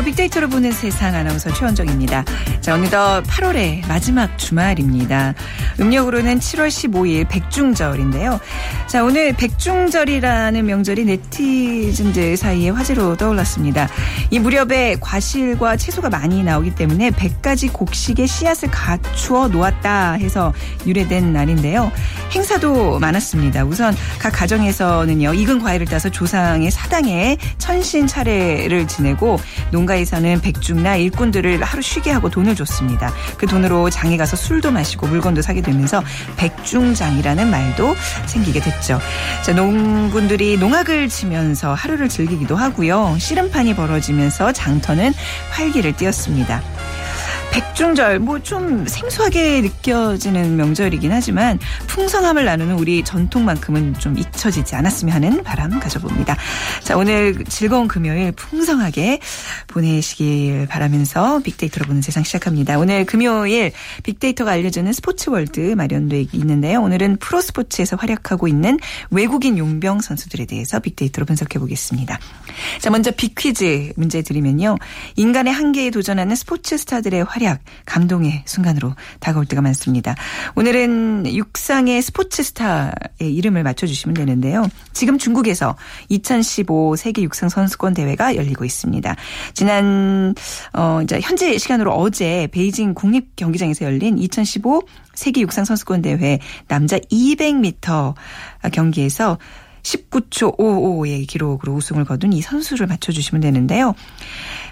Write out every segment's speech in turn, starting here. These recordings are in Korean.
안녕하세요. 빅데이터로 보는 세상 아나운서 최원정입니다. 자, 어느덧 8월의 마지막 주말입니다. 음력으로는 7월 15일 백중절인데요. 자, 오늘 백중절이라는 명절이 네티즌들 사이에 화제로 떠올랐습니다. 이 무렵에 과실과 채소가 많이 나오기 때문에 100가지 곡식의 씨앗을 갖추어 놓았다 해서 유래된 날인데요. 행사도 많았습니다. 우선 각 가정에서는요, 익은 과일을 따서 조상의 사당에 천신 차례를 지내고 농가 에서는 백중나 일꾼들을 하루 쉬게 하고 돈을 줬습니다. 그 돈으로 장에 가서 술도 마시고 물건도 사게 되면서 백중장이라는 말도 생기게 됐죠. 자, 농군들이 농악을 치면서 하루를 즐기기도 하고요. 씨름판이 벌어지면서 장터는 활기를 띄었습니다. 백중절 뭐 좀 생소하게 느껴지는 명절이긴 하지만 풍성함을 나누는 우리 전통만큼은 좀 잊혀지지 않았으면 하는 바람 가져봅니다. 자 오늘 즐거운 금요일 풍성하게 보내시길 바라면서 빅데이터로 보는 세상 시작합니다. 오늘 금요일 빅데이터가 알려주는 스포츠 월드 마련돼 있는데요. 오늘은 프로 스포츠에서 활약하고 있는 외국인 용병 선수들에 대해서 빅데이터로 분석해 보겠습니다. 자 먼저 빅퀴즈 문제 드리면요. 인간의 한계에 도전하는 스포츠 스타들의 활약 감동의 순간으로 다가올 때가 많습니다. 오늘은 육상의 스포츠 스타의 이름을 맞춰주시면 되는데요. 지금 중국에서 2015 세계 육상 선수권 대회가 열리고 있습니다. 지난 어 이제 현재 시간으로 어제 베이징 국립 경기장에서 열린 2015 세계 육상 선수권 대회 남자 200m 경기에서 19초 55의 기록으로 우승을 거둔 이 선수를 맞춰주시면 되는데요.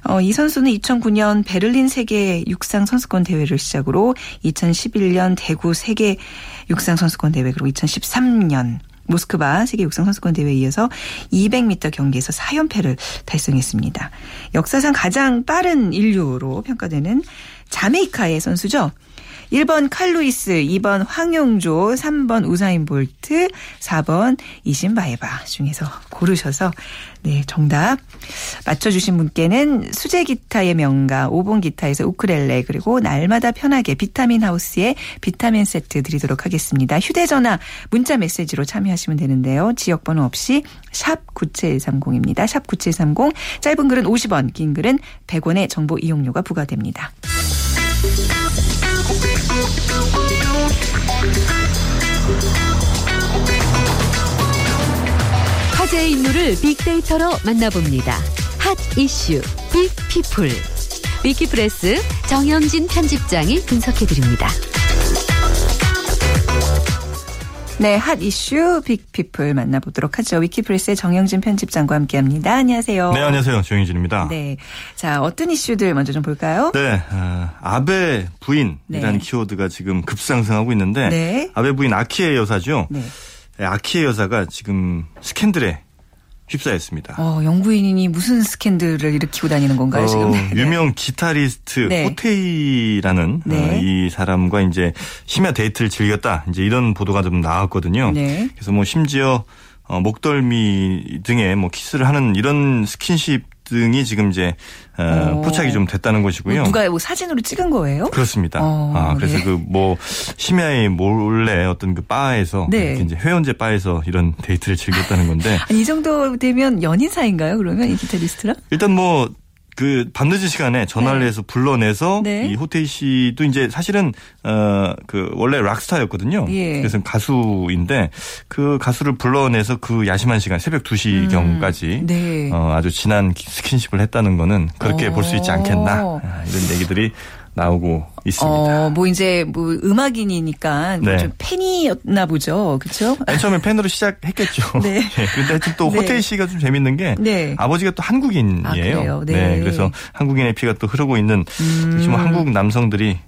어, 이 선수는 2009년 베를린 세계 육상 선수권 대회를 시작으로 2011년 대구 세계 육상 선수권 대회 그리고 2013년 모스크바 세계 육상 선수권 대회에 이어서 200m 경기에서 4연패를 달성했습니다. 역사상 가장 빠른 인류로 평가되는 자메이카의 선수죠. 1번 칼루이스, 2번 황용조, 3번 우사인 볼트, 4번 이신바에바 중에서 고르셔서 네, 정답 맞춰주신 분께는 수제 기타의 명가 5번 기타에서 우크렐레 그리고 날마다 편하게 비타민 하우스의 비타민 세트 드리도록 하겠습니다. 휴대전화 문자 메시지로 참여하시면 되는데요. 지역번호 없이 샵 9730입니다. 샵 9730 짧은 글은 50원 긴 글은 100원의 정보 이용료가 부과됩니다. 화제의 인물을 빅데이터로 만나봅니다. 핫 이슈 빅피플 위키프레스 정영진 편집장이 분석해드립니다. 네, 핫 이슈 빅피플 만나보도록 하죠. 위키프레스의 정영진 편집장과 함께합니다. 안녕하세요. 네, 안녕하세요. 정영진입니다. 네, 자 어떤 이슈들 먼저 좀 볼까요? 네, 어, 아베 부인이라는 네. 키워드가 지금 급상승하고 있는데 네. 아베 부인 아키에 여사죠. 네. 네, 아키에 여사가 지금 스캔들에 휩싸였습니다. 어, 영부인이 무슨 스캔들을 일으키고 다니는 건가요, 어, 지금? 네, 네. 유명 기타리스트 네. 호테이라는 네. 어, 이 사람과 이제 심야 데이트를 즐겼다. 이제 이런 보도가 좀 나왔거든요. 네. 그래서 뭐 심지어 어, 목덜미 등에 뭐 키스를 하는 이런 스킨십 등이 지금 이제 어, 어. 포착이 좀 됐다는 것이고요. 뭐 누가 뭐 사진으로 찍은 거예요? 그렇습니다. 어, 아, 그래서 네. 그뭐 심야에 몰래 어떤 그 바에서 네. 이제 회원제 바에서 이런 데이트를 즐겼다는 건데 아니, 이 정도 되면 연인 사이인가요? 그러면 이 기타리스트랑? 일단 뭐 그 밤늦은 시간에 전화를 네. 해서 불러내서 네. 이 호테이 씨도 이제 사실은 어그 원래 락스타였거든요. 예. 그래서 가수인데 그 가수를 불러내서 그 야심한 시간 새벽 2시 경까지 네. 어 아주 진한 스킨십을 했다는 거는 그렇게 어. 볼수 있지 않겠나 아, 이런 얘기들이 나오고 있습니다. 어, 뭐 이제 뭐 음악인이니까 네. 좀 팬이었나 보죠. 그렇죠? 맨 처음에 팬으로 시작했겠죠. 네. 그런데 하여튼 또 네. 호테이 씨가 좀 재밌는 게 네. 아버지가 또 한국인이에요. 아, 그래요? 네. 그래서 한국인의 피가 또 흐르고 있는 음. 지금 한국 남성들이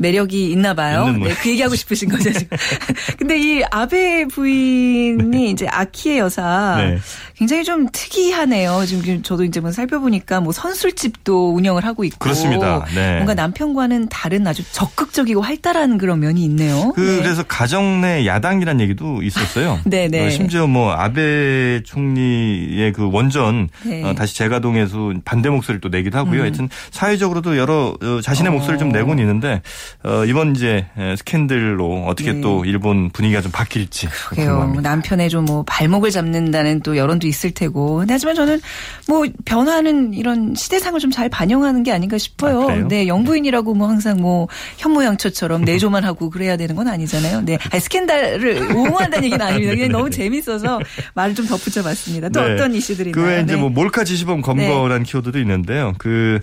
매력이 있나 봐요. 네, 그 얘기하고 싶으신 거죠, 지금. 근데 이 아베 부인이 이제 아키의 여사 네. 굉장히 좀 특이하네요. 지금 저도 이제 뭐 살펴보니까 뭐 선술집도 운영을 하고 있고. 그렇습니다. 네. 뭔가 남편과는 다른 아주 적극적이고 활달한 그런 면이 있네요. 그 네. 그래서 가정 내 야당이란 얘기도 있었어요. 네, 네. 어, 심지어 뭐 아베 총리의 그 원전 네. 어, 다시 재가동해서 반대 목소리를 또 내기도 하고요. 음. 하여튼 사회적으로도 여러 어, 자신의 어. 목소리를 좀 내고는 있는데 어, 이번 이제 스캔들로 어떻게 네. 또 일본 분위기가 좀 바뀔지 그래요. 남편의 좀 뭐 발목을 잡는다는 또 여론도 있을 테고. 하지만 저는 뭐 변화하는 이런 시대상을 좀 잘 반영하는 게 아닌가 싶어요. 아? 네, 영부인이라고 뭐 항상 뭐 현모양처처럼 내조만 하고 그래야 되는 건 아니잖아요. 네, 아니, 스캔들을 옹호한다는 얘기는 아닙니다. 그냥 너무 재밌어서 말을 좀 덧붙여봤습니다. 또 네. 어떤 이슈들이 그 있나요? 외에 이제 네. 뭐 몰카 지시범 검거라는 키워드도 있는데요. 그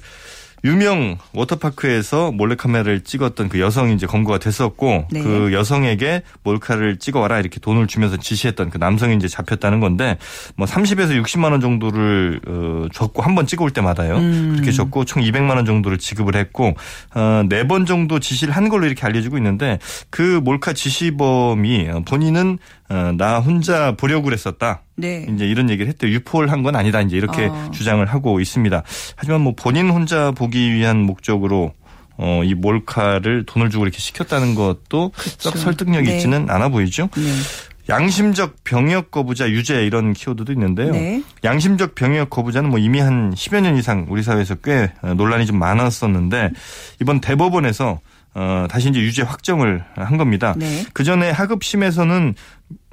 유명 워터파크에서 몰래카메라를 찍었던 그 여성이 이제 검거가 됐었고 네. 그 여성에게 몰카를 찍어와라 이렇게 돈을 주면서 지시했던 그 남성이 이제 잡혔다는 건데 뭐 30에서 60만 원 정도를 어, 줬고 한 번 찍어올 때마다요 음. 그렇게 줬고 총 200만 원 정도를 지급을 했고 어, 네 번 정도 지시를 한 걸로 이렇게 알려지고 있는데 그 몰카 지시범이 어, 본인은 어, 나 혼자 보려고 그랬었다. 네. 이제 이런 얘기를 했대요. 유포를 한 건 아니다. 이제 이렇게 아. 주장을 하고 있습니다. 하지만 뭐 본인 혼자 보기 위한 목적으로 어, 이 몰카를 돈을 주고 이렇게 시켰다는 것도 썩 그쵸. 설득력이 네. 있지는 않아 보이죠. 네. 양심적 병역 거부자 유죄 이런 키워드도 있는데요. 네. 양심적 병역 거부자는 뭐 이미 한 10여 년 이상 우리 사회에서 꽤 어, 논란이 좀 많았었는데 이번 대법원에서 어, 다시 이제 유죄 확정을 한 겁니다. 네. 그 전에 하급심에서는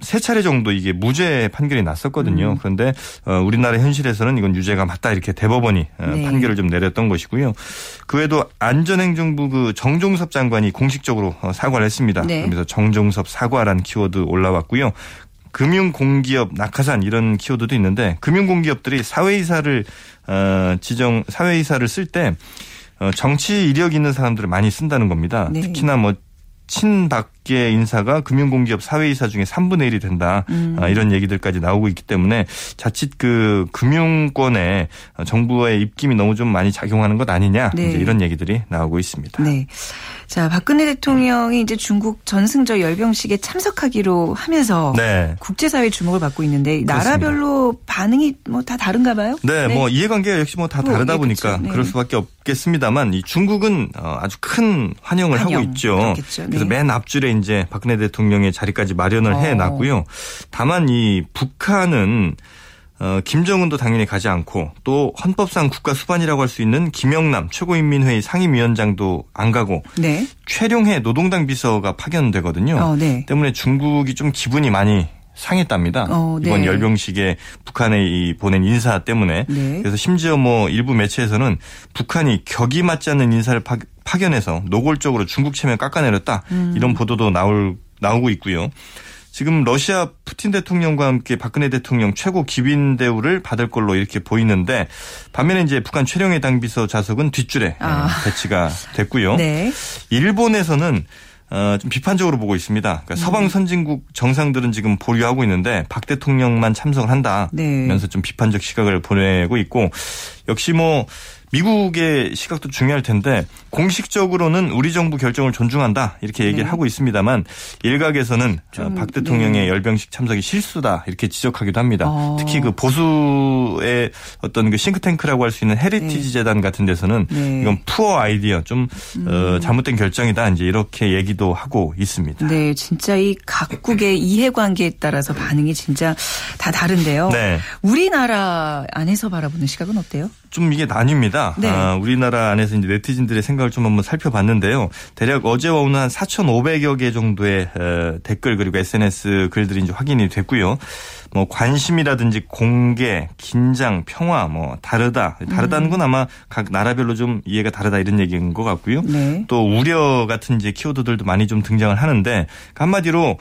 세 차례 정도 이게 무죄 판결이 났었거든요. 음. 그런데 어, 우리나라 현실에서는 이건 유죄가 맞다 이렇게 대법원이 어, 네. 판결을 좀 내렸던 것이고요. 그 외에도 안전행정부 그 정종섭 장관이 공식적으로 어, 사과를 했습니다. 네. 그러면서 정종섭 사과라는 키워드 올라왔고요. 금융공기업 낙하산 이런 키워드도 있는데 금융공기업들이 사회이사를 어, 지정 사회이사를 쓸때 어, 정치 이력 있는 사람들을 많이 쓴다는 겁니다. 네. 특히나 뭐 친박계 인사가 금융공기업 사회이사 중에 3분의 1이 된다. 음. 아, 이런 얘기들까지 나오고 있기 때문에 자칫 그 금융권에 정부의 입김이 너무 좀 많이 작용하는 것 아니냐. 네. 이제 이런 얘기들이 나오고 있습니다. 네. 자, 박근혜 대통령이 이제 중국 전승절 열병식에 참석하기로 하면서 네. 국제사회 주목을 받고 있는데 그렇습니다. 나라별로 반응이 뭐 다 다른가 봐요? 네, 뭐 이해관계가 역시 뭐다 뭐, 다르다 예, 보니까. 네. 그럴 수밖에 없겠습니다만 이 중국은 어, 아주 큰 환영을 환영, 하고 있죠. 그렇겠죠. 그래서 네. 맨 앞줄에 이제 박근혜 대통령의 자리까지 마련을 어. 해놨고요. 다만 이 북한은 어, 김정은도 당연히 가지 않고 또 헌법상 국가 수반이라고 할 수 있는 김영남 최고인민회의 상임위원장도 안 가고 네. 최룡해 노동당 비서가 파견되거든요. 어, 네. 때문에 중국이 좀 기분이 많이 상했답니다. 어, 네. 이번 열병식에 북한에 이 보낸 인사 때문에 네. 그래서 심지어 뭐 일부 매체에서는 북한이 격이 맞지 않는 인사를 파, 파견해서 노골적으로 중국 체면 깎아내렸다 음. 이런 보도도 나올 나오고 있고요. 지금 러시아 푸틴 대통령과 함께 박근혜 대통령 최고 기빈 대우를 받을 걸로 이렇게 보이는데 반면에 이제 북한 최룡해 당비서 좌석은 뒷줄에 아. 예, 배치가 됐고요. 네. 일본에서는 어, 좀 비판적으로 보고 있습니다. 그러니까 음. 서방 선진국 정상들은 지금 보류하고 있는데 박 대통령만 참석을 한다. 네. 면서 좀 비판적 시각을 보내고 있고 역시 뭐 미국의 시각도 중요할 텐데 공식적으로는 우리 정부 결정을 존중한다 이렇게 얘기를 네. 하고 있습니다만 일각에서는 좀, 어, 박 대통령의 네. 열병식 참석이 실수다 이렇게 지적하기도 합니다. 어. 특히 그 보수의 어떤 그 싱크탱크라고 할 수 있는 헤리티지 네. 재단 같은 데서는 네. 음. 이건 poor idea 좀 어, 잘못된 결정이다 이제 이렇게 얘기도 하고 있습니다. 네, 진짜 이 각국의 이해관계에 따라서 반응이 진짜 다 다른데요. 네. 우리나라 안에서 바라보는 시각은 어때요? 좀 이게 나뉩니다. 네. 아, 우리나라 안에서 이제 네티즌들의 생각을 좀 한번 살펴봤는데요. 대략 어제와 오늘 한 4,500여 개 정도의 어, 댓글 그리고 SNS 글들이 이제 확인이 됐고요. 뭐 관심이라든지 공개, 긴장, 평화, 뭐 다르다. 다르다는 건 아마 각 나라별로 좀 이해가 다르다 이런 얘기인 것 같고요. 네. 또 우려 같은 이제 키워드들도 많이 좀 등장을 하는데 한마디로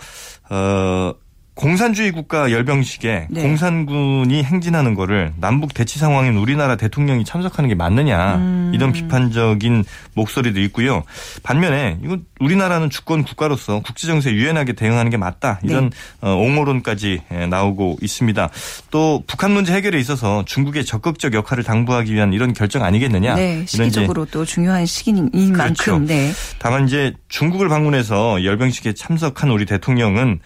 어 공산주의 국가 열병식에 네. 공산군이 행진하는 거를 남북 대치 상황인 우리나라 대통령이 참석하는 게 맞느냐 음. 이런 비판적인 목소리도 있고요. 반면에 이건 우리나라는 주권 국가로서 국제 정세에 유연하게 대응하는 게 맞다 이런 네. 어, 옹호론까지 예, 나오고 있습니다. 또 북한 문제 해결에 있어서 중국의 적극적 역할을 당부하기 위한 이런 결정 아니겠느냐 네, 시기적으로 또 중요한 시기인 만큼 그렇죠. 네. 다만 이제 중국을 방문해서 열병식에 참석한 우리 대통령은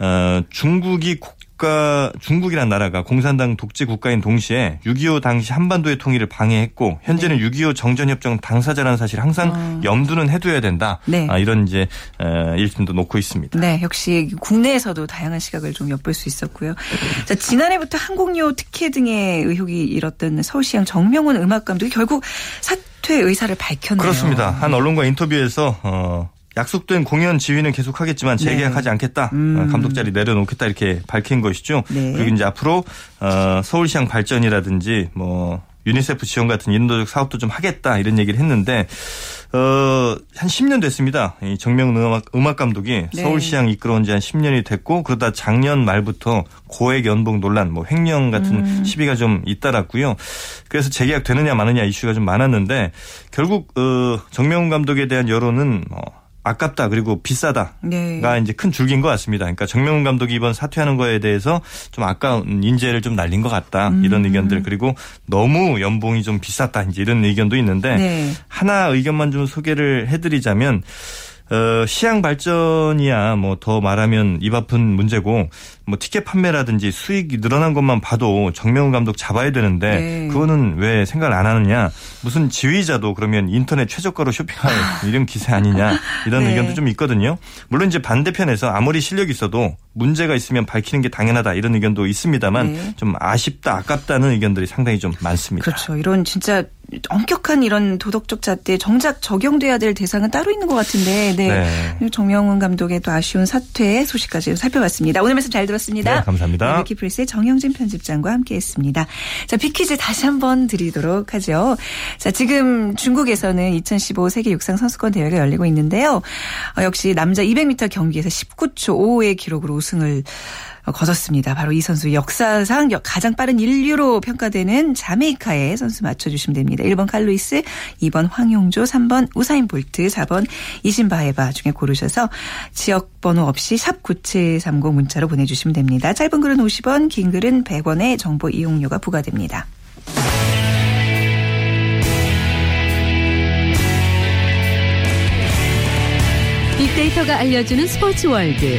어 중국이 국가 중국이란 나라가 공산당 독재 국가인 동시에 6.25 당시 한반도의 통일을 방해했고 현재는 6.25 정전협정 당사자라는 사실 항상 어. 염두는 해둬야 된다. 네. 아, 이런 이제 어, 일심도 놓고 있습니다. 네, 역시 국내에서도 다양한 시각을 좀 엿볼 수 있었고요. 자, 지난해부터 항공료 특혜 등의 의혹이 일었던 서울시장 정명훈 음악 감독이 결국 사 사퇴 의사를 밝혔네요. 그렇습니다. 한 언론과 인터뷰에서 어, 약속된 공연 지휘는 계속하겠지만 재계약하지 네. 않겠다. 음. 어, 감독 자리 내려놓겠다 이렇게 밝힌 것이죠. 네. 그리고 이제 앞으로 어, 서울시향 발전이라든지 뭐 유니세프 지원 같은 인도적 사업도 좀 하겠다 이런 얘기를 했는데 어, 한 10년 됐습니다. 이 정명훈 음악, 음악 감독이 네. 서울시향 이끌어온 지 한 10년이 됐고 그러다 작년 말부터 고액 연봉 논란, 뭐 횡령 같은 음. 시비가 좀 잇따랐고요. 그래서 재계약 되느냐 마느냐 이슈가 좀 많았는데 결국 어, 정명훈 감독에 대한 여론은 뭐 아깝다 그리고 비싸다가 네. 이제 큰 줄기인 것 같습니다. 그러니까 정명훈 감독이 이번 사퇴하는 거에 대해서 좀 아까운 인재를 좀 날린 것 같다 음. 이런 의견들 그리고 너무 연봉이 좀 비쌌다 이제 이런 의견도 있는데 네. 하나 의견만 좀 소개를 해드리자면 어, 시향 발전이야 뭐 더 말하면 입 아픈 문제고 뭐 티켓 판매라든지 수익이 늘어난 것만 봐도 정명훈 감독 잡아야 되는데 네. 그거는 왜 생각을 안 하느냐 무슨 지휘자도 그러면 인터넷 최저가로 쇼핑할 이런 기세 아니냐 이런 네. 의견도 좀 있거든요. 물론 이제 반대편에서 아무리 실력이 있어도 문제가 있으면 밝히는 게 당연하다 이런 의견도 있습니다만 네. 좀 아쉽다 아깝다는 의견들이 상당히 좀 많습니다. 그렇죠. 이런 진짜 엄격한 이런 도덕적 잣대 정작 적용돼야 될 대상은 따로 있는 것 같은데 네. 네. 정명훈 감독의 또 아쉬운 사퇴 소식까지 살펴봤습니다. 오늘 말씀 잘 들었습니다. 네, 감사합니다. 위키플스의 정영진 편집장과 함께했습니다. 자, 비퀴즈 다시 한번 드리도록 하죠. 자, 지금 중국에서는 2015 세계 육상 선수권 대회가 열리고 있는데요. 어, 역시 남자 200m 경기에서 19초 55의 기록으로 우승을 어, 거뒀습니다. 바로 이 선수 역사상 역- 가장 빠른 인류로 평가되는 자메이카의 선수 맞춰주시면 됩니다. 1번 칼루이스, 2번 황용조, 3번 우사인 볼트, 4번 이신바에바 중에 고르셔서 지역 번호 없이 샵 9730 문자로 보내주시면 됩니다. 짧은 글은 50원, 긴 글은 100원의 정보 이용료가 부과됩니다. 빅데이터가 알려주는 스포츠 월드.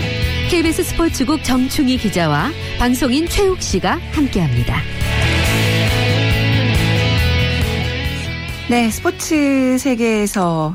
KBS 스포츠국 정충희 기자와 방송인 최욱 씨가 함께합니다. 네, 스포츠 세계에서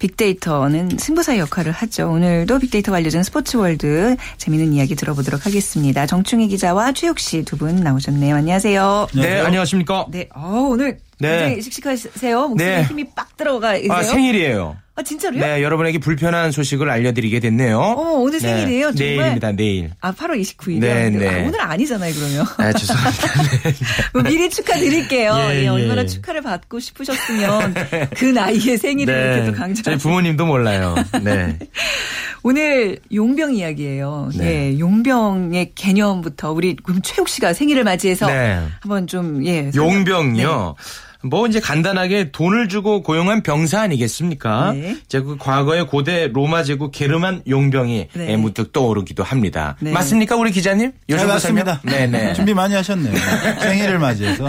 빅데이터는 승부사의 역할을 하죠. 오늘도 빅데이터가 알려준 스포츠 월드 재미있는 이야기 들어보도록 하겠습니다. 정충희 기자와 최욱 씨 두 분 나오셨네요. 안녕하세요. 네, 안녕하십니까? 네, 어, 오늘 네. 굉장히 씩씩하세요. 목소리에 네. 힘이 빡 들어가 있어요. 아, 생일이에요. 아, 진짜로요? 네, 여러분에게 불편한 소식을 알려드리게 됐네요. 어, 오늘 네, 생일이에요, 정말? 내일입니다, 내일. 아, 8월 29일이요. 네, 네. 아, 오늘 아니잖아요, 그러면. 아, 죄송합니다. 네. 뭐 미리 축하드릴게요. 예, 예, 예. 얼마나 축하를 받고 싶으셨으면 그 나이에 생일을 이렇게 또 강조. 저희 부모님도 몰라요. 네. 오늘 용병 이야기예요. 네. 예, 용병의 개념부터 우리 그럼 최욱 씨가 생일을 맞이해서 네. 한번 좀 예. 용병이요. 뭐 이제 간단하게 돈을 주고 고용한 병사 아니겠습니까? 네. 이제 그 과거의 고대 로마 제국 게르만 용병이 네. 예, 문득 떠오르기도 합니다. 네. 맞습니까, 우리 기자님? 잘 요즘 봤습니다. 네네. 준비 많이 하셨네요. 생일을 맞이해서.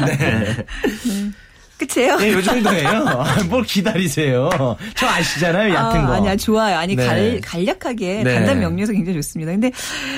끝이에요? 네, 요 정도예요. 뭘 기다리세요. 저 아시잖아요, 얕은 아, 거. 아니야 좋아요. 아니 네. 갈, 간략하게 네. 간단 명료해서 굉장히 좋습니다. 근데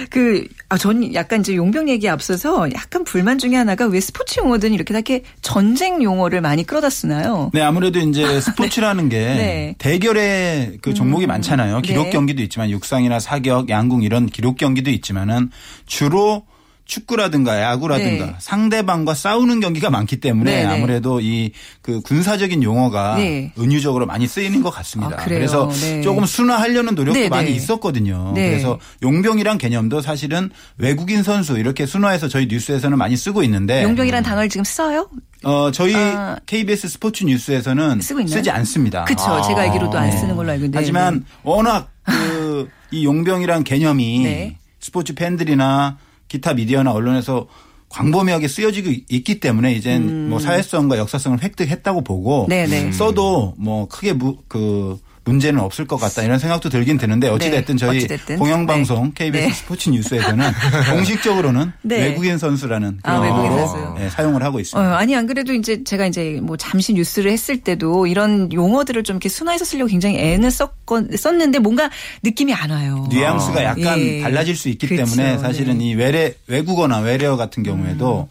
그 아, 전 약간 이제 용병 얘기에 앞서서 약간 불만 중에 하나가 왜 스포츠 용어든 이렇게 다 이렇게 전쟁 용어를 많이 끌어다 쓰나요? 네, 아무래도 이제 스포츠라는 게 네. 대결의 그 종목이 많잖아요. 기록 네. 경기도 있지만 육상이나 사격, 양궁 이런 기록 경기도 있지만은 주로 축구라든가 야구라든가 네. 상대방과 싸우는 경기가 많기 때문에 네, 네. 아무래도 이 그 군사적인 용어가 네. 은유적으로 많이 쓰이는 것 같습니다. 아? 그래서 네. 조금 순화하려는 노력도 네, 많이 네. 있었거든요. 네. 그래서 용병이란 개념도 사실은 외국인 선수 이렇게 순화해서 저희 뉴스에서는 많이 쓰고 있는데 용병이라는 단어를 지금 써요? 어, 저희 아. KBS 스포츠 뉴스에서는? 쓰지 않습니다. 그쵸. 아. 제가 알기로도 안 쓰는 걸로 알고 있는데. 하지만 워낙 그 이 용병이란 개념이 네. 스포츠 팬들이나 기타 미디어나 언론에서 광범위하게 쓰여지고 있기 때문에 이젠 뭐 사회성과 역사성을 획득했다고 보고 음. 네네. 써도 뭐 크게 무, 그 문제는 없을 것 같다 이런 생각도 들긴 드는데 어찌됐든 네, 저희 어찌됐든. 공영방송 네. KBS 네. 스포츠 뉴스에서는 공식적으로는 네. 외국인 선수라는 아, 외국인 용어로 선수. 네, 사용을 하고 어, 있습니다. 아니 안 그래도 이제 제가 이제 뭐 잠시 뉴스를 했을 때도 이런 용어들을 좀 이렇게 순화해서 쓰려고 굉장히 애는 썼건 썼는데 뭔가 느낌이 안 와요. 뉘앙스가 약간 예. 달라질 수 있기 그렇죠. 때문에 사실은 네. 음. 이 외래 외국어나 외래어 같은 경우에도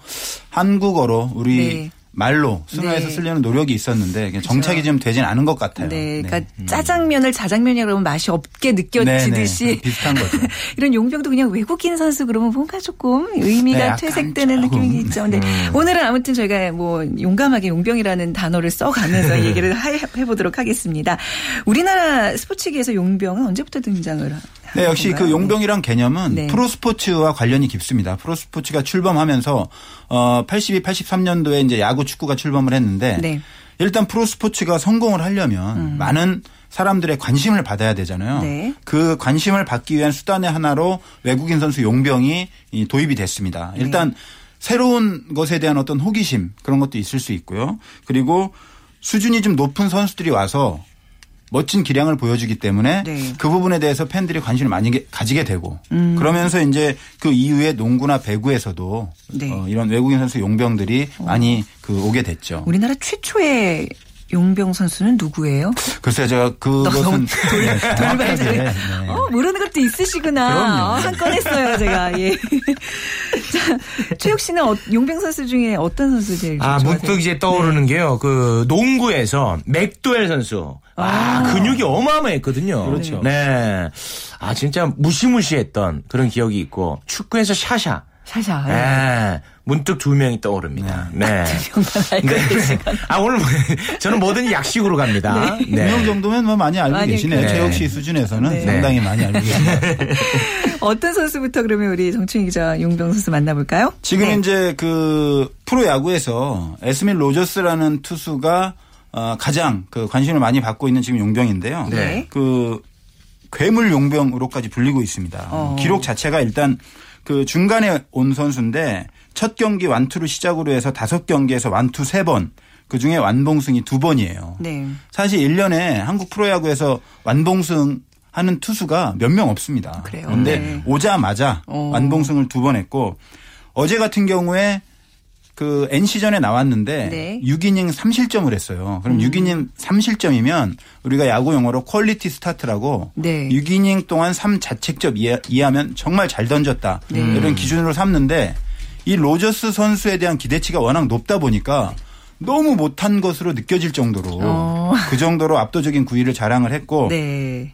한국어로 우리 네. 말로 순화해서 네. 쓰려는 노력이 있었는데 그냥 정착이 좀 되진 않은 것 같아요. 네, 그러니까 짜장면을 자장면이라고 그러면 맛이 없게 네, 느껴지듯이 네. 비슷한 거죠. 이런 용병도 그냥 외국인 선수 그러면 뭔가 조금 의미가 네, 퇴색되는. 느낌이 있죠. 근데 오늘은 아무튼 저희가 뭐 용감하게 용병이라는 단어를 써가면서 얘기를 하- 해보도록 하겠습니다. 우리나라 스포츠계에서 용병은 언제부터 등장을 네, 역시 건가요? 그 용병이란 개념은 네. 프로스포츠와 관련이 깊습니다. 프로스포츠가 출범하면서 어 82, 83년도에 이제 야구, 축구가 출범을 했는데 네. 일단 프로스포츠가 성공을 하려면 많은 사람들의 관심을 받아야 되잖아요. 네. 그 관심을 받기 위한 수단의 하나로 외국인 선수 용병이 이 도입이 됐습니다. 네. 일단 새로운 것에 대한 어떤 호기심 그런 것도 있을 수 있고요. 그리고 수준이 좀 높은 선수들이 와서 멋진 기량을 보여주기 때문에 네. 그 부분에 대해서 팬들이 관심을 많이 게- 가지게 되고 음. 그러면서 이제 그 이후에 농구나 배구에서도 네. 어, 이런 외국인 선수 용병들이 많이 그 오게 됐죠. 우리나라 최초의 용병 선수는 누구예요? 글쎄요, 제가 그것은 네, 정확하게, 돌발자를. 네. 어, 모르는 것도 있으시구나. 어, 한건 했어요, 제가. 예. 자, 최욱 씨는 어- 용병 선수 중에 어떤 선수 제일 아, 좋아하세요? 문득 이제 떠오르는 게요. 그 농구에서 맥도웰 선수. 아, 근육이 어마어마했거든요. 그렇죠. 네. 아, 진짜 무시무시했던 그런 기억이 있고 축구에서 샤샤. 샤샤. 예. 네. 문득 두 명이 떠오릅니다. 네. 정말 알고 네. 계시구나. 아, 오늘 뭐- 저는 뭐든 약식으로 갑니다. 두명 정도면 뭐 많이 알고 많이 계시네요. 네. 최혁 씨 수준에서는 네. 상당히 많이 알고 계십니다. 어떤 선수부터 그러면 우리 정충희 기자 용병 선수 만나볼까요? 지금 네. 이제 그 프로 야구에서 에스밀 로저스라는 투수가 어, 가장 그 관심을 많이 받고 있는 지금 용병인데요. 네. 그 괴물 용병으로까지 불리고 있습니다. 어. 기록 자체가 일단 그 중간에 온 선수인데 첫 경기 완투를 시작으로 해서 다섯 경기에서 완투 세 번, 그 중에 완봉승이 두 번이에요. 네. 사실 1년에 한국 프로야구에서 완봉승 하는 투수가 몇 명 없습니다. 그래요? 그런데 네. 오자마자 어. 완봉승을 두 번 했고 어제 같은 경우에 그 NC전에 나왔는데 네. 6이닝 3실점을 했어요. 그럼 6이닝 3실점이면 우리가 야구 용어로 quality start라고 네. 6이닝 동안 3자책점 이해, 이해하면 정말 잘 던졌다. 네. 이런 기준으로 삼는데 이 로저스 선수에 대한 기대치가 워낙 높다 보니까 너무 못한 것으로 느껴질 정도로 어. 그 정도로 압도적인 구위를 자랑을 했고 네.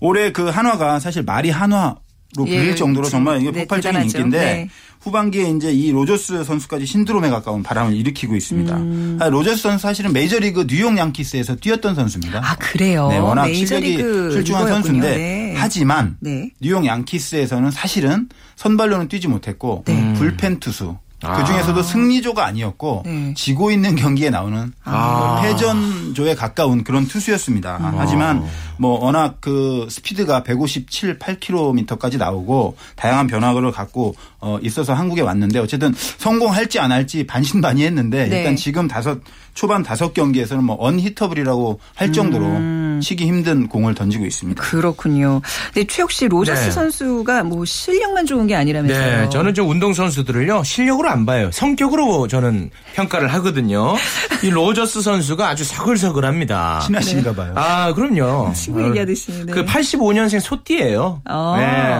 올해 그 한화가 사실 마리한화로 예, 불릴 정도로 정말 이게 네, 폭발적인 대단하죠. 인기인데 네. 후반기에 이제 이 로저스 선수까지 신드롬에 가까운 바람을 일으키고 있습니다. 음. 아, 로저스 선수 사실은 메이저리그 뉴욕 양키스에서 뛰었던 선수입니다. 아, 그래요? 네, 워낙 실력이 출중한. 선수인데 네. 하지만 네. 뉴욕 양키스에서는 사실은 선발로는 뛰지 못했고 네. 불펜 투수 아. 그 중에서도 승리조가 아니었고 네. 지고 있는 경기에 나오는 아. 패전조에 가까운 그런 투수였습니다. 음. 하지만 뭐 워낙 그 스피드가 157, 8km까지 나오고 다양한 변화를 갖고 어 있어서 한국에 왔는데 어쨌든 성공할지 안 할지 반신반의했는데 네. 일단 지금 다섯 초반 다섯 경기에서는 뭐 언히터블이라고 할 정도로 음. 치기 힘든 공을 던지고 있습니다. 그렇군요. 근데 최욱 씨 로저스 네. 선수가 뭐 실력만 좋은 게 아니라면서요. 네, 저는 좀 운동 선수들을요, 실력으로 안 봐요. 성격으로 저는 평가를 하거든요. 이 로저스 선수가 아주 서글서글합니다. 친하신가 봐요. 아, 그럼요. 친구 얘기하듯이, 네. 그 85년생 소띠예요. 아.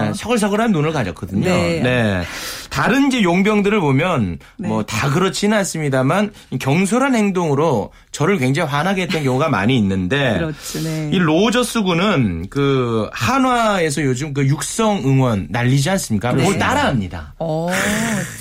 네, 서글서글한 눈을 가졌거든요. 네. 네. 다른 이제 용병들을 보면 네. 뭐다 그렇지는 않습니다만 이 경솔한 행동 으로 저를 굉장히 화나게 했던 경우가 많이 있는데 그렇죠. 네. 이 로저스 군은 그 한화에서 요즘 그 육성 응원 난리지 않습니까? 네. 그걸 따라합니다. 어,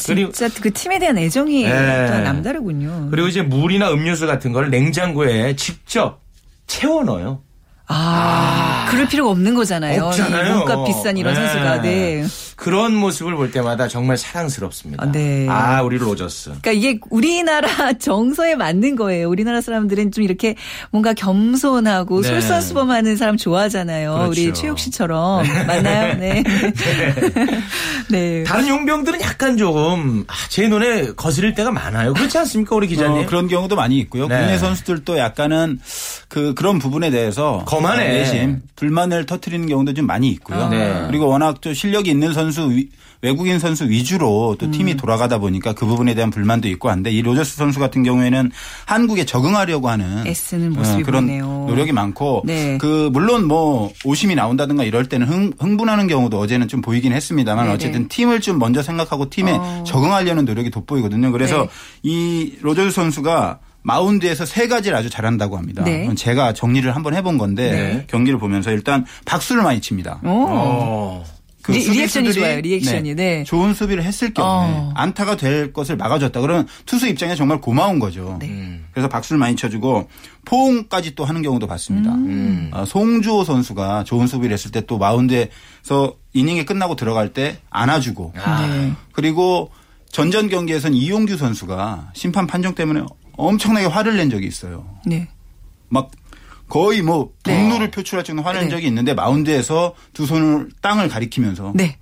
그리고- 진짜 그 팀에 대한 애정이 네. 또 남다르군요. 그리고 이제 물이나 음료수 같은 걸 냉장고에 직접 채워 넣어요. 아, 그럴 필요가 없는 거잖아요. 없잖아요. 이 몸값 비싼 이런 네. 선수가. 네. 그런 모습을 볼 때마다 정말 사랑스럽습니다. 아, 네. 아, 우리 로저스. 그러니까 이게 우리나라 정서에 맞는 거예요. 우리나라 사람들은 좀 이렇게 뭔가 겸손하고 네. 솔선수범하는 사람 좋아하잖아요. 그렇죠. 우리 최욱 씨처럼 맞나요? 네. 네. 다른 용병들은 약간 조금 아, 제 눈에 거스릴 때가 많아요. 그렇지 않습니까, 우리 기자님? 어, 그런 경우도 많이 있고요. 네. 국내 선수들도 약간은 그 그런 부분에 대해서 거만해. 어, 내심 불만을 터트리는 경우도 좀 많이 있고요. 네. 그리고 워낙 또 실력이 있는 선수 위- 외국인 선수 위주로 또 팀이 돌아가다 보니까 그 부분에 대한 불만도 있고 한데 이 로저스 선수 같은 경우에는 한국에 적응하려고 하는 어, 그런 보이네요. 노력이 많고 네. 그 물론 뭐 오심이 나온다든가 이럴 때는 흥, 흥분하는 경우도 어제는 좀 보이긴 했습니다만 네네. 어쨌든 팀을 좀 먼저 생각하고 팀에 어. 적응하려는 노력이 돋보이거든요. 그래서 네. 이 로저스 선수가 마운드에서 세 가지를 아주 잘한다고 합니다. 네. 제가 정리를 한번 해본 건데 네. 경기를 보면서 일단 박수를 많이 칩니다. 오. 어. 그 리- reaction이 수비수들이 좋아요, reaction이. 네. 좋은 수비를 했을 경우에 어. 안타가 될 것을 막아줬다. 그러면 투수 입장에 정말 고마운 거죠. 네. 음. 그래서 박수를 많이 쳐주고 포옹까지 또 하는 경우도 봤습니다. 음. 어, 송주호 선수가 좋은 수비를 했을 때 또 마운드에서 이닝이 끝나고 들어갈 때 안아주고 네. 그리고 전전 경기에선 이용규 선수가 심판 판정 때문에 엄청나게 화를 낸 적이 있어요. 네. 막 거의 뭐 네. 분노를 표출할 정도 화낸 네. 적이 있는데 마운드에서 두 손을 땅을 가리키면서 네.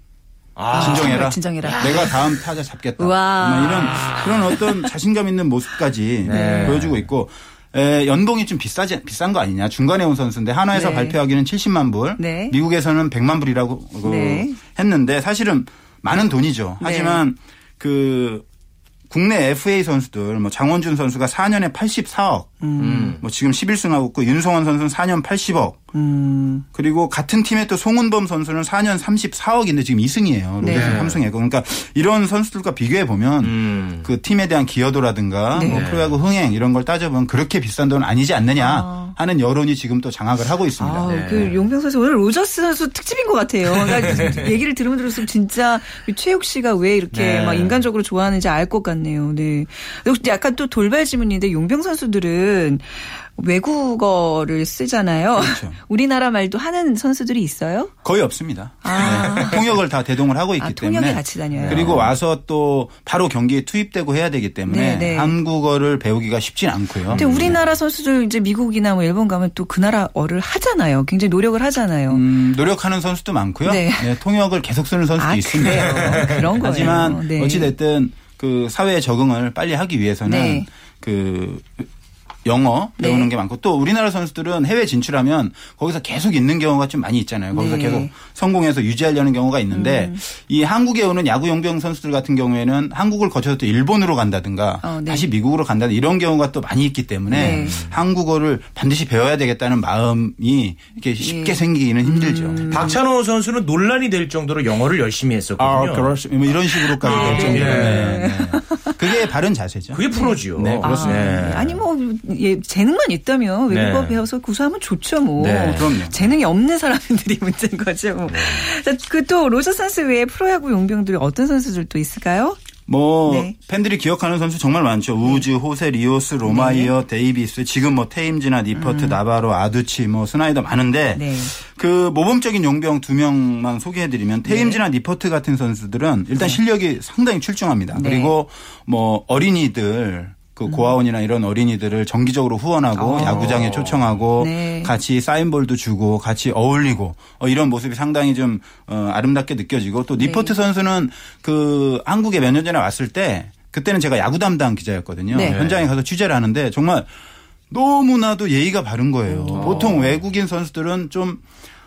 아, 진정해라. 진정해라. 내가 다음 타자 잡겠다. 이런 그런 어떤 자신감 있는 모습까지 네. 보여주고 있고 에, 연봉이 좀 비싸지 비싼 거 아니냐 중간에 온 선수인데 한화에서 네. 발표하기는 70만 불, 네. 미국에서는 100만 불이라고 그 네. 했는데 사실은 많은 돈이죠. 네. 하지만 그 국내 FA 선수들 뭐 장원준 선수가 4년에 84억, 음. 뭐 지금 11승하고 있고 윤성원 선수는 4년 80억, 음. 그리고 같은 팀에 또 송은범 선수는 4년 34억인데 지금 2승이에요. 네. 로저스 3승이고. 그러니까 이런 선수들과 비교해 보면 음. 그 팀에 대한 기여도라든가 네. 뭐 프로야구 흥행 이런 걸 따져보면 그렇게 비싼 돈 아니지 않느냐 아. 하는 여론이 지금 또 장악을 하고 있습니다. 아, 네. 그 용병 선수 오늘 로저스 선수 특집인 것 같아요. 그러니까 얘기를 들으면 들을수록 진짜 이 최욱 씨가 왜 이렇게 네. 막 인간적으로 좋아하는지 알 것 같네요. 네. 근데 약간 또 돌발 질문인데 용병 선수들은 외국어를 쓰잖아요. 그렇죠. 우리나라 말도 하는 선수들이 있어요? 거의 없습니다. 아. 네. 통역을 다 대동을 하고 있기 아, 때문에 통역에 같이 다녀요. 그리고 와서 또 바로 경기에 투입되고 해야 되기 때문에 네, 네. 한국어를 배우기가 쉽진 않고요. 근데 우리나라 선수들 이제 미국이나 뭐 일본 가면 또 그 나라어를 하잖아요. 굉장히 노력을 하잖아요. 음, 노력하는 선수도 많고요. 네. 네, 통역을 계속 쓰는 선수도 아, 있습니다. 그런 거예요. 하지만 네. 어찌 됐든 그 사회에 적응을 빨리 하기 위해서는 네. 그 영어 배우는 네. 게 많고 또 우리나라 선수들은 해외 진출하면 거기서 계속 있는 경우가 좀 많이 있잖아요. 거기서 네. 계속 성공해서 유지하려는 경우가 있는데 음. 이 한국에 오는 야구 용병 선수들 같은 경우에는 한국을 거쳐서 또 일본으로 간다든가 어, 네. 다시 미국으로 간다든가 이런 경우가 또 많이 있기 때문에 네. 한국어를 반드시 배워야 되겠다는 마음이 이렇게 쉽게 예. 생기기는 힘들죠. 음. 박찬호 선수는 논란이 될 정도로 영어를 열심히 했었거든요. 아, 그렇지. 뭐 이런 식으로까지 아, 될 정도로. 네. 네, 네. 그게 바른 자세죠. 그게 프로지요. 네, 그렇습니다. 네. 아니 뭐 예, 재능만 있다면 외국어 네. 배워서 구사하면 좋죠 뭐. 네. 그럼요. 재능이 없는 사람들이 문제인 거죠. 뭐. 그또 로저 선수 외에 프로야구 용병들이 어떤 선수들 또 있을까요? 뭐 네. 팬들이 기억하는 선수 정말 많죠. 우즈, 호세, 리오스, 로마이어, 데이비스, 지금 뭐 테임즈나 니퍼트, 나바로, 아두치, 뭐 스나이더 많은데 음. 네. 그 모범적인 용병 두 명만 소개해드리면 테임즈나 니퍼트 같은 선수들은 일단 실력이 상당히 출중합니다. 네. 그리고 뭐 어린이들 그 고아원이나 이런 어린이들을 정기적으로 후원하고 어. 야구장에 초청하고 네. 같이 사인볼도 주고 같이 어울리고 어, 이런 모습이 상당히 좀 어, 아름답게 느껴지고 또 니퍼트 네. 선수는 그 한국에 몇 년 전에 왔을 때 그때는 제가 야구 담당 기자였거든요. 네. 현장에 가서 취재를 하는데 정말 너무나도 예의가 바른 거예요. 보통 외국인 선수들은 좀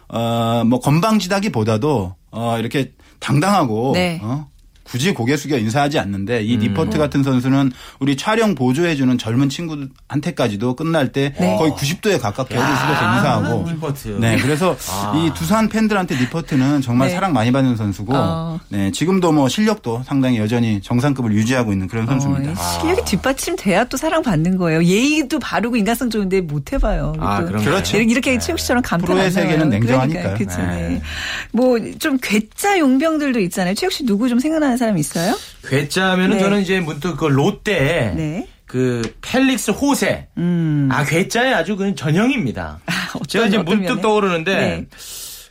어, 뭐 건방지다기보다도 어, 이렇게 당당하고 네. 어? 굳이 고개 숙여 인사하지 않는데 이 음. 니퍼트 같은 선수는 우리 촬영 보조해주는 젊은 친구한테까지도 끝날 때 네. 거의 90도에 가깝게 얼굴 숙여서 인사하고 니퍼트. 네, 그래서 아. 이 두산 팬들한테 니퍼트는 정말 네. 사랑 많이 받는 선수고, 어. 네, 지금도 뭐 실력도 상당히 여전히 정상급을 유지하고 있는 그런 선수입니다. 어, 실력이 뒷받침돼야 또 사랑 받는 거예요. 예의도 바르고 인간성 좋은데 못 해봐요. 아? 그렇죠. 이렇게, 이렇게 최욱 씨처럼 감탄 프로의. 세계는 냉정하니까요. 그러니까요. 그쵸, 네. 네. 뭐좀 괴짜 용병들도 있잖아요. 최욱 씨 누구 좀 생각나는 사람 있어요? 괴짜면은 네. 저는 이제 문득 그 롯데 네. 그 펠릭스 호세. 음. 아 괴짜의 아주 그 전형입니다. 어떤- 제가 이제 문득 면에? 떠오르는데 네.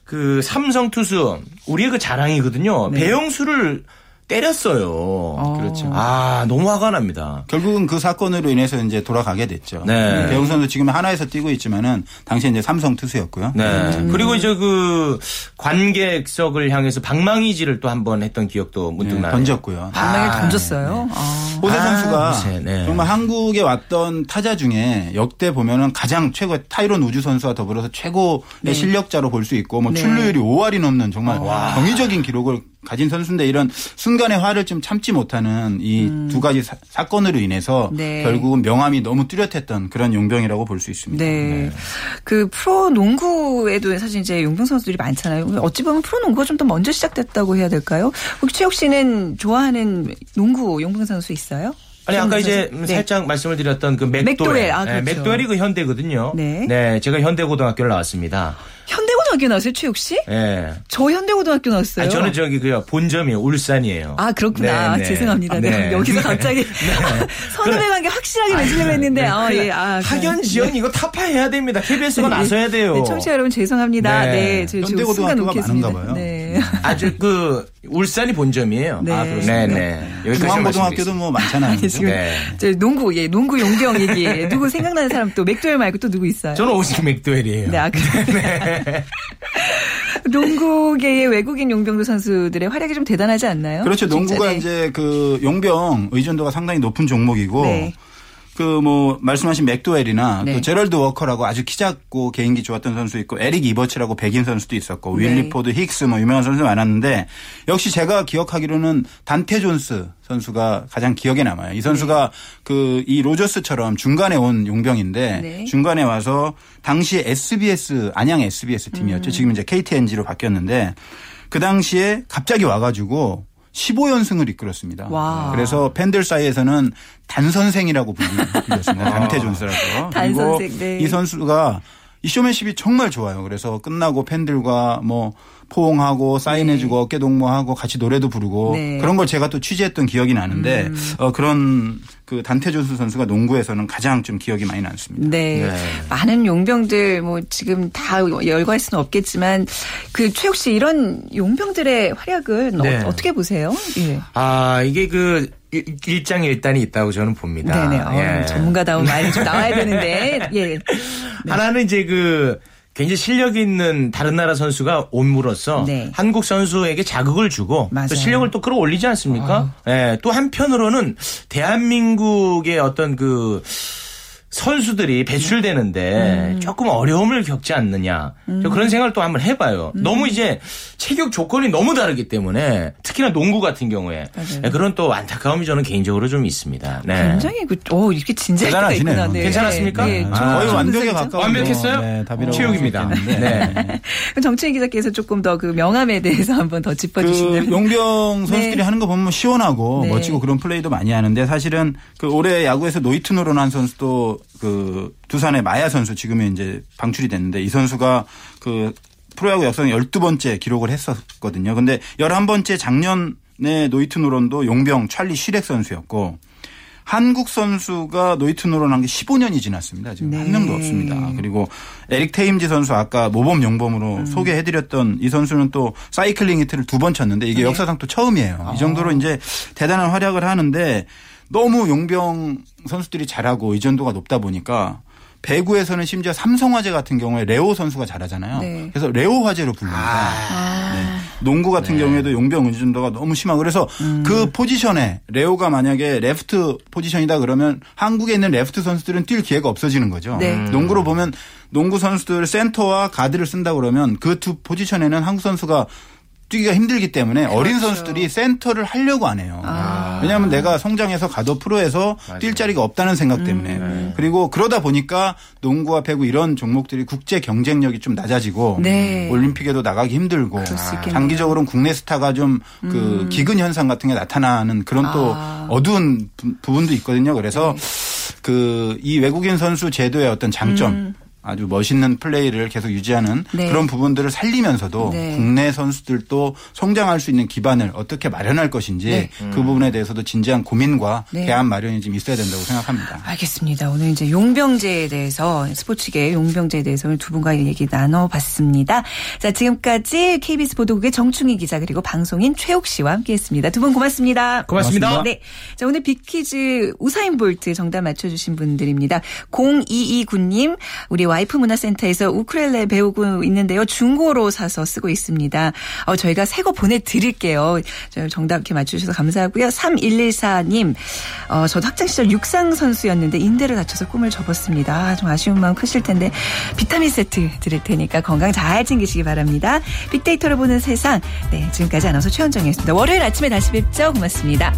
그 삼성 투수 우리의 그 자랑이거든요. 네. 배영수를 때렸어요. 그렇죠. 아 너무 화가 납니다. 결국은 그 사건으로 인해서 이제 돌아가게 됐죠. 네. 배우 선수 지금 하나에서 뛰고 있지만은 당시에 이제 삼성 투수였고요. 네. 음. 그리고 이제 그 관객석을 향해서 방망이질을 또 한 번 했던 기억도 문득 네, 나요. 던졌고요. 방망이를 아, 던졌어요. 아. 호세 아, 선수가 호세, 네. 정말 한국에 왔던 타자 중에 역대 보면은 가장 최고 타이론 우주 선수와 더불어서 최고의 실력자로 볼 수 있고 뭐 네. 출루율이 5할이 넘는 정말 정의적인 기록을 가진 선수인데 이런 순간의 화를 좀 참지 못하는 이두 가지 사, 건으로 인해서 음. 네. 결국은 명함이 너무 뚜렷했던 그런 용병이라고 볼 수 있습니다. 네. 그 프로 농구에도 사실 이제 용병 선수들이 많잖아요. 어찌 보면 프로 농구가 좀 더 먼저 시작됐다고 해야 될까요? 혹시 최욱 씨는 좋아하는 농구 용병 선수 있어요? 아니 아까? 이제 네. 살짝 말씀을 드렸던 그 맥도웰, 맥도웰, 아, 네, 그렇죠. 맥도웰이 그 현대거든요. 네. 제가 현대고등학교를 나왔습니다. 현대고 등학교 나왔어요, 최욱 씨? 예. 저 현대고등학교 나왔어요. 아니, 저는 저기 그 본점이에요. 울산이에요. 아 그렇구나. 네, 네. 죄송합니다. 네. 네. 여기서 갑자기 선후배 관계 확실하게 맺으려고 했는데 아, 예. 아, 학연 지연 이거 타파해야 됩니다. KBS가 나서야 돼요. 네, 청취자 여러분 죄송합니다. 네. 네, 저, 저 현대고등학교가. 많은가 봐요. 네. 아주 그 울산이 본점이에요. 네. 아, 그렇습니다. 네, 네. 여기까지 중앙고등학교도 뭐 많잖아요. 지금 네. 저 농구, 예, 농구 용병 얘기. 누구 생각나는 사람 또 맥도웰 말고 또 누구 있어요? 저는 오직 맥도웰이에요. 네, 아, 그래. 농구계의 외국인 용병도 선수들의 활약이 좀 대단하지 않나요? 그렇죠. 진짜, 농구가 네. 이제 그 용병 의존도가 상당히 높은 종목이고 네. 그 뭐 말씀하신 맥도웰이나 네. 또 제럴드 워커라고 아주 키 작고 개인기 좋았던 선수 있고 에릭 이버츠라고 백인 선수도 있었고 네. 윌리포드 힉스 뭐 유명한 선수 많았는데 역시 제가 기억하기로는 단테 존스 선수가 가장 기억에 남아요. 이 선수가 그이 로저스처럼 중간에 온 용병인데 네. 중간에 와서 당시 SBS 안양 SBS 음. 팀이었죠. 지금 이제 KT&G로 바뀌었는데 그 당시에 갑자기 와가지고 15연승을 이끌었습니다. 와. 그래서 팬들 사이에서는 단선생이라고 불리- 불렸습니다. 단태 존스라고. 그리고 단선생, 네. 이 선수가 이 쇼맨십이 정말 좋아요. 그래서 끝나고 팬들과 뭐 포옹하고 사인해주고 어깨 동무하고 같이 노래도 부르고 네. 음. 그런 걸 제가 또 취재했던 기억이 나는데 어, 그런 그 단태 존스 선수가 농구에서는 가장 좀 기억이 많이 남습니다. 네. 네. 많은 용병들 뭐 지금 다 열거할 수는 없겠지만 그 최욱 씨 이런 용병들의 활약을 네. 어, 떻게 보세요? 예. 아, 이게 그 일- 일장일단이 있다고 저는 봅니다. 네네. 어, 예. 전문가다운 말이 좀 나와야 되는데 예. 하나는 이제 그 굉장히 실력 있는 다른 나라 선수가 옴으로써 네. 한국 선수에게 자극을 주고 맞아요. 아. 또 실력을 또 끌어올리지 않습니까? 예, 또 한편으로는 대한민국의 어떤 그 선수들이 배출되는데 음. 조금 어려움을 겪지 않느냐. 저 그런 생각을 또 한번 해봐요. 음. 너무 이제 체격 조건이 너무 다르기 때문에 특히나 농구 같은 경우에. 예, 그런 또 안타까움이 저는 개인적으로 좀 있습니다. 네. 굉장히 그, 어, 이렇게 진지할 때가. 있구나. 네. 괜찮았습니까? 네. 아, 좀- 거의 좀 완벽에 분석이죠? 가까운 완벽했어요? 네, 답이라고 체육입니다. 그럼 정치희 기자께서 조금 더 그 명함에 대해서 한번 더그 짚어주시면. 용병 선수들이 네. 하는 거 보면 시원하고 네. 멋지고 그런 플레이도 많이 하는데 사실은 그 올해 야구에서 노이트노런 한 선수도 그 두산의 마야 선수 지금은 이제 방출이 됐는데 이 선수가 그 프로야구 역사상 12번째 기록을 했었거든요. 근데 11번째 작년에 노히트 노런도 용병 찰리 쉬렉 선수였고 한국 선수가 노히트 노런 한 게 15년이 지났습니다. 지금 네. 한 명도 없습니다. 그리고 에릭 테임즈 선수 아까 모범 용병으로 음. 소개해드렸던 이 선수는 또 사이클링 히트를 두 번 쳤는데 네. 이게 역사상 또 처음이에요. 아. 이 정도로 이제 대단한 활약을 하는데 너무 용병 선수들이 잘하고 의존도가 높다 보니까 배구에서는 심지어 삼성화재 같은 경우에 레오 선수가 잘하잖아요. 네. 그래서 레오 화재로 부릅니다. 아. 네. 농구 같은 경우에도 용병 의존도가 너무 심하고 그래서 음. 그 포지션에 레오가 만약에 레프트 포지션이다 그러면 한국에 있는 레프트 선수들은 뛸 기회가 없어지는 거죠. 네. 농구로 보면 농구 선수들 센터와 가드를 쓴다 그러면 그 두 포지션에는 한국 선수가 뛰기가 힘들기 때문에 어린 선수들이 센터를 하려고 안 해요. 왜냐하면 내가 성장해서 가도 프로에서 뛸 자리가 없다는 생각 때문에 그리고 그러다 보니까 농구와 배구 이런 종목들이 국제 경쟁력이 좀 낮아지고 네. 올림픽에도 나가기 힘들고. 장기적으로는 국내 스타가 좀그 기근 현상 같은 게 나타나는 그런 또 아. 어두운 부- 부분도 있거든요. 그래서 그이 외국인 선수 제도의 어떤 장점 아주 멋있는 플레이를 계속 유지하는 네. 그런 부분들을 살리면서도 네. 국내 선수들도 성장할 수 있는 기반을 어떻게 마련할 것인지 네. 그 부분에 대해서도 진지한 고민과 네. 대안 마련이 좀 있어야 된다고 생각합니다. 알겠습니다. 오늘 이제 용병제에 대해서 스포츠계 용병제에 대해서 오늘 두 분과 얘기 나눠봤습니다. 자 지금까지 KBS 보도국의 정충희 기자 그리고 방송인 최욱 씨와 함께했습니다. 두분 고맙습니다. 고맙습니다. 네, 자 오늘 빅퀴즈 우사인 볼트 정답 맞춰주신 분들입니다. 0229님 우리와 와이프 문화센터에서 우크렐레 배우고 있는데요. 중고로 사서 쓰고 있습니다. 어, 저희가 새 거 보내드릴게요. 저 정답 이렇게 맞추셔서 감사하고요. 3114님, 어, 저도 학창시절 육상 선수였는데 인대를 다쳐서 꿈을 접었습니다. 아, 좀 아쉬운 마음 크실 텐데 비타민 세트 드릴 테니까 건강 잘 챙기시기 바랍니다. 빅데이터를 보는 세상. 네, 지금까지 아나운서 최현정이었습니다. 월요일 아침에 다시 뵙죠. 고맙습니다.